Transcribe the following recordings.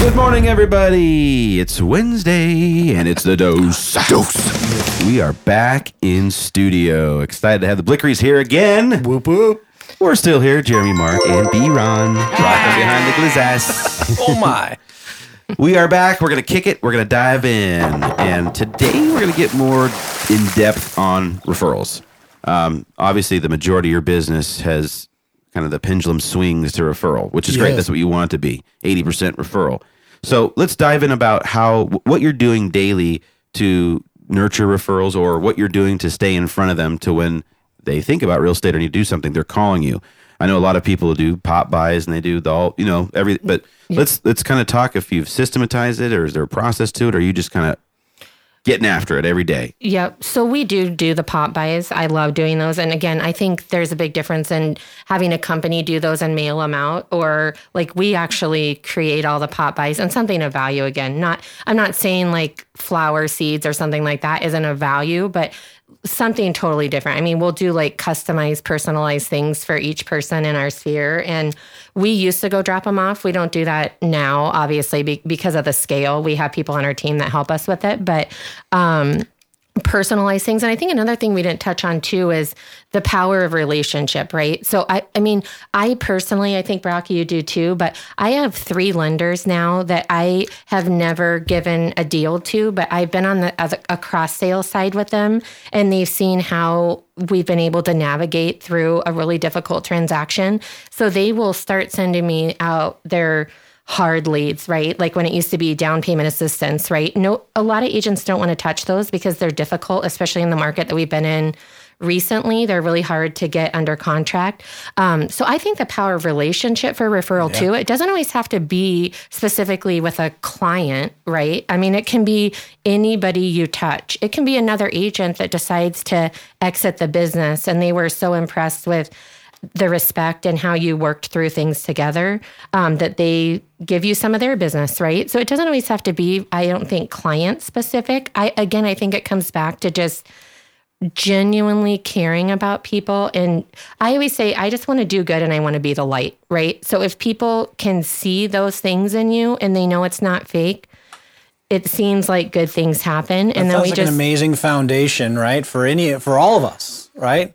Good morning, everybody. It's Wednesday, and it's the dose. Dose. We are back in studio. Excited to have the Blickeries here again. Whoop whoop. We're still here, Jeremy Mark and Byron, rocking behind the glazass. Oh my. We are back. We're going to kick it. We're going to dive in. And today we're going to get more in depth on referrals. Um, obviously, the majority of your business has kind of the pendulum swings to referral, which is great. That's what you want it to be 80% referral. So let's dive in about how what you're doing daily to nurture referrals or what you're doing to stay in front of them to when they think about real estate or need to do something, they're calling you. I know a lot of people do pop bys and they do the all, you know, every, but let's, let's kind of talk if you've systematized it or is there a process to it or you just kind of getting after it every day? Yep. So we do do the pop bys. I love doing those. And again, I think there's a big difference in having a company do those and mail them out, or like we actually create all the pop bys and something of value. Again, not I'm not saying like flower seeds or something like that isn't of value, but something totally different. I mean, we'll do like customized, personalized things for each person in our sphere. And we used to go drop them off. We don't do that now, obviously, be- because of the scale. We have people on our team that help us with it. But um, personalize things. And I think another thing we didn't touch on too is the power of relationship, right? So I I mean, I personally, I think Brocky you do too, but I have three lenders now that I have never given a deal to, but I've been on the other, a cross sale side with them and they've seen how we've been able to navigate through a really difficult transaction. So they will start sending me out their hard leads, right? Like when it used to be down payment assistance, right? No, a lot of agents don't want to touch those because they're difficult, especially in the market that we've been in recently. They're really hard to get under contract. Um, so I think the power of relationship for referral too. It doesn't always have to be specifically with a client, right? I mean, it can be anybody you touch. It can be another agent that decides to exit the business, and they were so impressed with the respect and how you worked through things together um, that they give you some of their business right? So it doesn't always have to be i don't think client specific. I again i think it comes back to just genuinely caring about people. And i always say i just want to do good and i want to be the light right? So if people can see those things in you and they know it's not fake it seems like good things happen. And then we like just an amazing foundation, right? For any for all of us, right?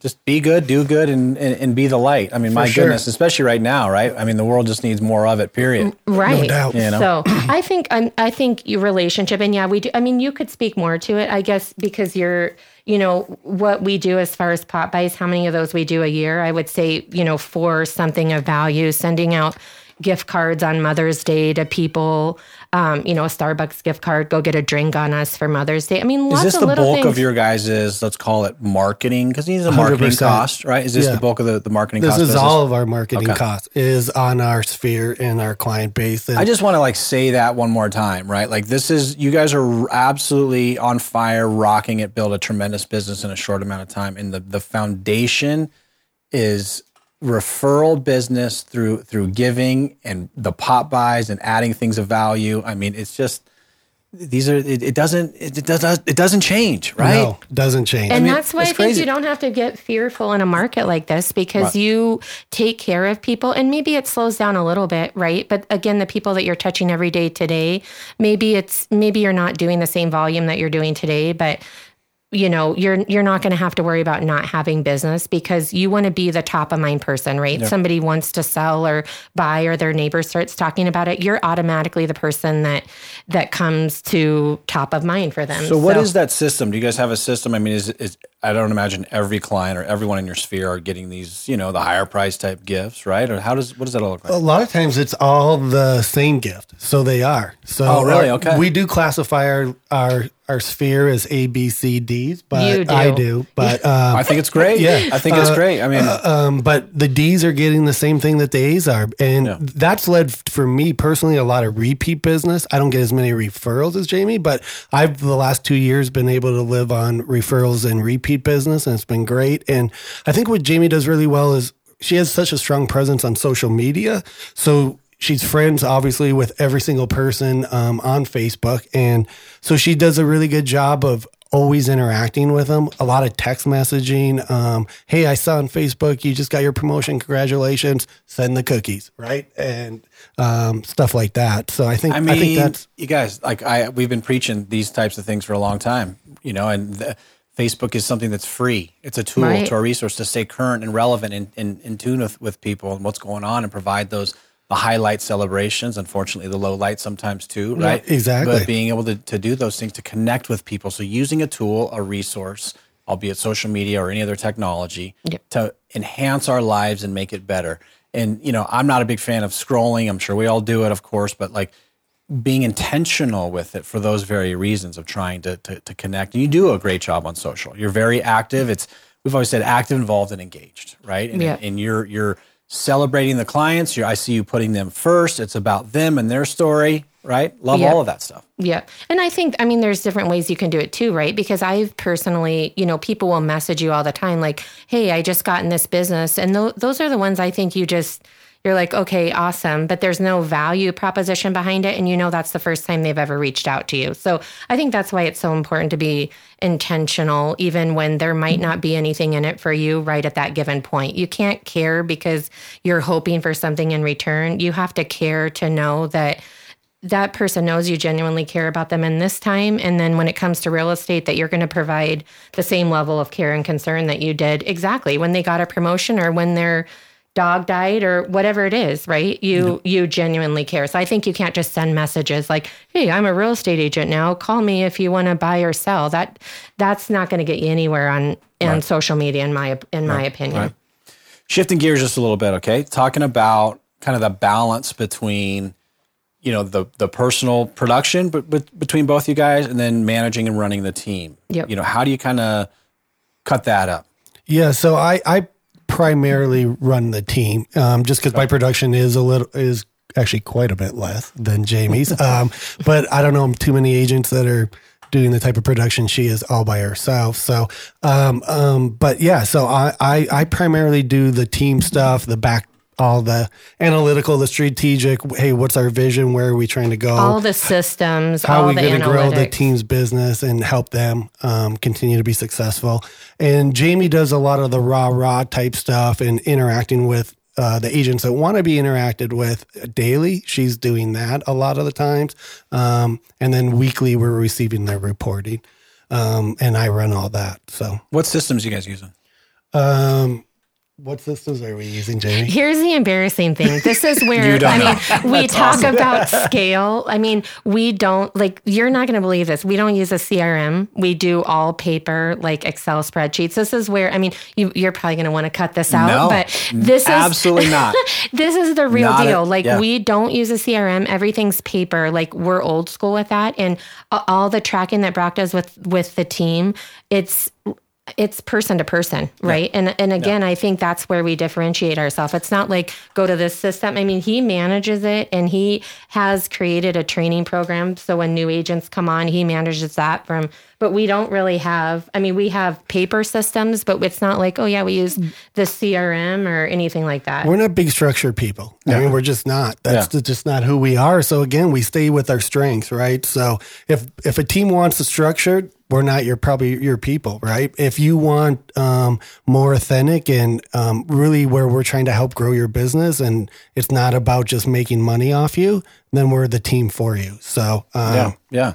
Just be good, do good, and, and, and be the light. I mean, my sure. goodness, especially right now, right? I mean, the world just needs more of it. Period. right No doubt. You know? so i think um, i think your relationship and yeah we do i mean you could speak more to it i guess because you're you know what we do as far as pop bys how many of those we do a year i would say you know for something of value sending out gift cards on mother's day to people um, you know a starbucks gift card go get a drink on us for mother's day i mean Is this of the little bulk things of your guys' let's call it marketing? Because these are marketing 100%. cost, right? Is this Yeah. the bulk of the, the marketing This cost? is business? all of our marketing Okay. costs is on our sphere and our client base. And I just want to like say that one more time, right? Like this is you guys are absolutely on fire, rocking it, build a tremendous business in a short amount of time, and the the foundation is referral business through through giving and the pop bys and adding things of value. I mean, it's just these are it, it doesn't it, it does it doesn't change, right? no, doesn't change. And mean, that's why I it's think you don't have to get fearful in a market like this because you take care of people and maybe it slows down a little bit, right? But again, the people that you're touching every day today, maybe it's maybe you're not doing the same volume that you're doing today, but you know, you're you're not going to have to worry about not having business because you want to be the top of mind person, right? Somebody wants to sell or buy or their neighbor starts talking about it, you're automatically the person that that comes to top of mind for them. So what is that system? Do you guys have a system? I mean, is is I don't imagine every client or everyone in your sphere are getting these, you know, the higher price type gifts, right? Or how does what does that all look like? a lot of times it's all the same gift. So they are. So Oh, really? our- Okay. We do classify our our, our sphere as A, B, C, D's, but You do. I do. But um, I think it's great. Yeah. I think it's Uh, great. I mean, um, but the D's are getting the same thing that the A's are, and Yeah. that's led for me personally a lot of repeat business. I don't get as many referrals as Jamie, but I've the last two years been able to live on referrals and repeat business, and it's been great. And I think what Jamie does really well is she has such a strong presence on social media, so. She's friends, obviously, with every single person um, on Facebook, and so she does a really good job of always interacting with them. A lot of text messaging. Um, hey, I saw on Facebook you just got your promotion. Congratulations. Send the cookies, right? And um, stuff like that. So I think I I, mean, think that's you guys like I we've been preaching these types of things for a long time, you know, and the, Facebook is something that's free. It's a tool Right. to a resource to stay current and relevant and in, in tune with, with people and what's going on and provide those the highlight celebrations. Unfortunately, the low light sometimes too, right? exactly. But being able to, to do those things to connect with people. So using a tool, a resource, albeit social media or any other technology, Yep. to enhance our lives and make it better. And you know, I'm not a big fan of scrolling. I'm sure we all do it, of course, but like being intentional with it for those very reasons of trying to, to, to connect. And you do a great job on social. You're very active. It's we've always said active, involved, and engaged, right? And, Yeah. and you're you're celebrating the clients. You're, I see you putting them first. It's about them and their story, right? Love Yeah. all of that stuff. Yeah. And I think, I mean, there's different ways you can do it too, right? Because I've personally, you know, people will message you all the time, like, hey, I just got in this business. And th- those are the ones I think you just, you're like, okay, awesome. But there's no value proposition behind it. And you know, that's the first time they've ever reached out to you. So I think that's why it's so important to be intentional, even when there might not be anything in it for you right at that given point. You can't care because you're hoping for something in return. You have to care to know that that person knows you genuinely care about them in this time and then when it comes to real estate that you're going to provide the same level of care and concern that you did exactly when they got a promotion or when their dog died or whatever it is right? You you genuinely care. So i think you can't just send messages like hey i'm a real estate agent now. Call me if you want to buy or sell. That that's not going to get you anywhere on on social media in my in my opinion. Shifting gears just a little bit, okay? Talking about kind of the balance between, you know, the the personal production, but, but between both you guys, and then managing and running the team. Yep. You know, how do you kind of cut that up? Yeah, so I, I primarily run the team, um, just because my production is a little is actually quite a bit less than Jamie's. Um, but I don't know too many agents that are doing the type of production she is all by herself. So, um, um, but yeah, so I, I I primarily do the team stuff, the back. All the analytical, the strategic. Hey, what's our vision? Where are we trying to go? all the systems how all are we going to grow the team's business and help them um, continue to be successful. And Jamie does a lot of the raw, raw type stuff and interacting with uh, the agents that want to be interacted with daily. She's doing that a lot of the times. Um, and then weekly, we're receiving their reporting. Um, and I run all that. So, What systems you guys using? um, what systems are we using, Jamie? Here's the embarrassing thing. This is where I mean, we talk about scale. I mean, we don't like you're not going to believe this. We don't use a CRM. We do all paper, like Excel spreadsheets. This is where I mean, you, you're probably going to want to cut this out, No, but this is absolutely not. this is the real Not a- deal. like yeah. we don't use a CRM. Everything's paper. Like we're old school with that, and all the tracking that Brock does with with the team, it's it's person to person, right? And and again, I think that's where we differentiate ourselves. It's not like go to this system. I mean, he manages it and he has created a training program. So when new agents come on, he manages that from but we don't really have I mean, we have paper systems, but it's not like, oh yeah, we use the CRM or anything like that. We're not big structure people. I mean, we're just not. That's Yeah. just not who we are. So again, we stay with our strengths, right? So if if a team wants a structured, we're not your probably your people, right? If you want um, more authentic and um, really where we're trying to help grow your business, and it's not about just making money off you, then we're the team for you. So um, Yeah, yeah.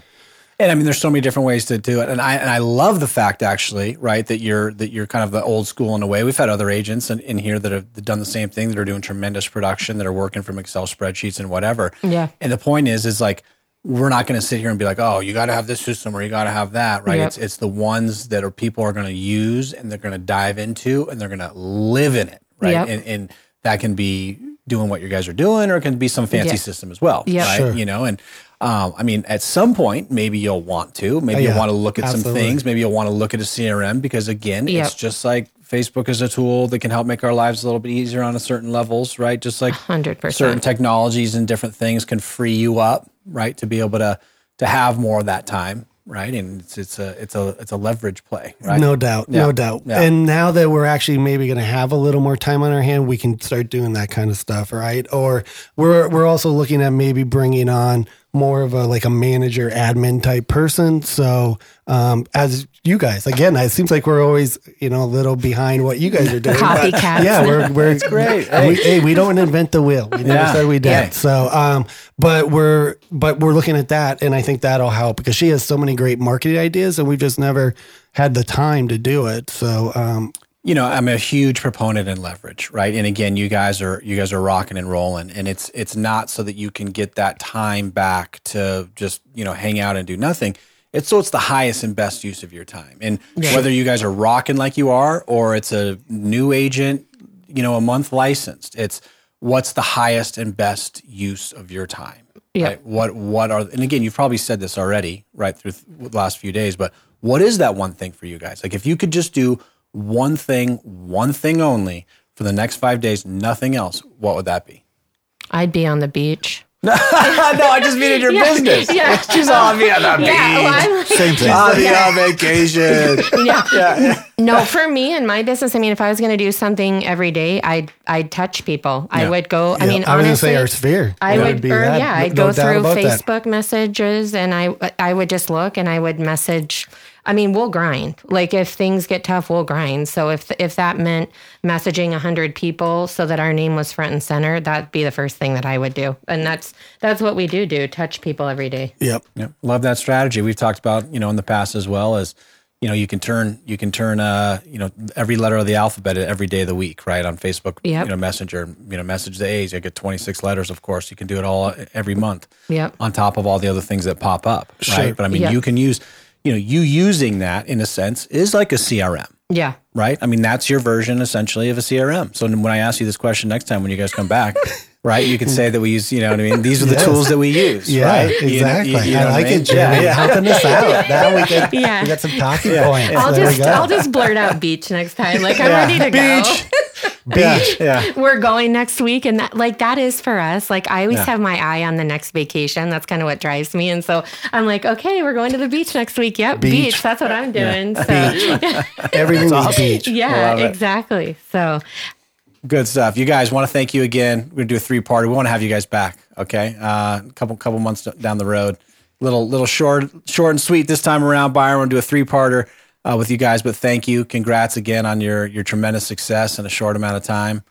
And I mean, there's so many different ways to do it, and I and I love the fact actually, right, that you're that you're kind of the old school in a way. We've had other agents in, in here that have done the same thing, that are doing tremendous production, that are working from Excel spreadsheets and whatever. Yeah. And the point is, is like we're not going to sit here and be like, oh, you got to have this system or you got to have that, right? Yep. It's it's the ones that are people are going to use and they're going to dive into and they're going to live in it, right? Yep. And and that can be doing what you guys are doing, or it can be some fancy Yeah. system as well, Yep. right? Sure. You know, and um, I mean, at some point, maybe you'll want to, maybe Yeah, you'll want to look at absolutely. some things, maybe you'll want to look at a CRM because again, Yep. it's just like Facebook is a tool that can help make our lives a little bit easier on a certain levels, right? Just like 100%. certain technologies and different things can free you up, right, to be able to to have more of that time, right? And it's it's a it's a it's a leverage play, right? No doubt, Yeah. no doubt. Yeah. And now that we're actually maybe going to have a little more time on our hand, we can start doing that kind of stuff, right? Or we're we're also looking at maybe bringing on more of a like a manager admin type person. So um, as you guys, again, it seems like we're always you know a little behind what you guys are doing. Copycats. Yeah, we're we're great. We, hey, we don't invent the wheel. We never Yeah. said we did. Yeah. So, um, but we're but we're looking at that, and I think that'll help because she has so many great marketing ideas, and we've just never had the time to do it. So, um, you know i'm a huge proponent in leverage right? And again you guys are you guys are rocking and rolling. And it's it's not so that you can get that time back to just you know hang out and do nothing. It's so it's the highest and best use of your time. And whether you guys are rocking like you are or it's a new agent you know a month licensed it's what's the highest and best use of your time Yeah. right? what what are and again you've probably said this already right through the last few days but what is that one thing for you guys? Like if you could just do one thing one thing only for the next five days nothing else what would that be I'd be on the beach. no i just mean in your business Yeah. she's on me on the Yeah, well, I'm- Same thing. I'll be on uh, vacation yeah. No, for me and my business, I mean, if I was going to do something every day, I'd I'd touch people. I would go. I mean, I was honestly, gonna say our sphere. I That would, be or, that. yeah, I'd no go doubt through about that. Facebook messages and I I would just look and I would message. I mean, we'll grind. Like if things get tough, we'll grind. So if if that meant messaging a hundred people so that our name was front and center, that'd be the first thing that I would do. And that's that's what we do do touch people every day. Yep. Yep. Love that strategy. We've talked about, you know, in the past as well as, you know, you can turn you can turn uh, you know, every letter of the alphabet every day of the week, right? On Facebook, Yep. you know, Messenger, you know, message the A's. You get 26 letters, of course. You can do it all every month. Yep. On top of all the other things that pop up, right? But I mean, Yep. you can use, you know, you using that in a sense is like a CRM. Yeah. Right. I mean, that's your version essentially of a CRM. So when I ask you this question next time when you guys come back, right, you can say that we use, you know what I mean? These are the Yes. tools that we use. Yeah, right? You exactly. you- you know I what like mean? it, Jimmy. Helping us out. Now we get Yeah. we got some talking points. I'll there just. I'll just blurt out beach next time. Like I'm ready to go. Beach. beach. Yeah. we're going next week and that like that is for us like i always Yeah. have my eye on the next vacation that's kind of what drives me and so i'm like okay we're going to the beach next week yep beach, Beach. that's what i'm doing so Everything is beach. yeah exactly so Good stuff. You guys want to thank you again. We're gonna do a three parter. We want to have you guys back. Okay, uh, a couple couple months down the road. Little little short short and sweet this time around. Byron, we'll do a three parter uh, with you guys. But thank you, congrats again on your your tremendous success in a short amount of time.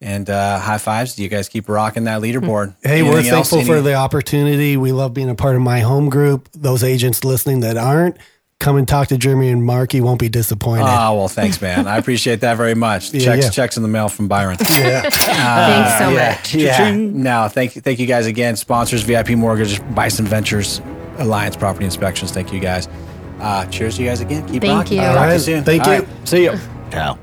And uh, high fives. Do You guys keep rocking that leaderboard. Hey, we're Anything else? thankful for Any- the opportunity. We love being a part of my home group. Those agents listening that aren't, come and talk to Jeremy and Mark. You won't be disappointed. Oh well, thanks, man. I appreciate that very much. Yeah, checks yeah. checks in the mail from Byron. yeah. thanks so Uh, yeah, much Yeah. No, thank you, thank you guys again. Sponsors, VIP Mortgage, Bison Ventures, Alliance Property Inspections. Thank you guys. Uh, cheers, to you guys again. Keep Thank rocking. you. Talk to right. soon. Thank All you. right. See you. Ciao.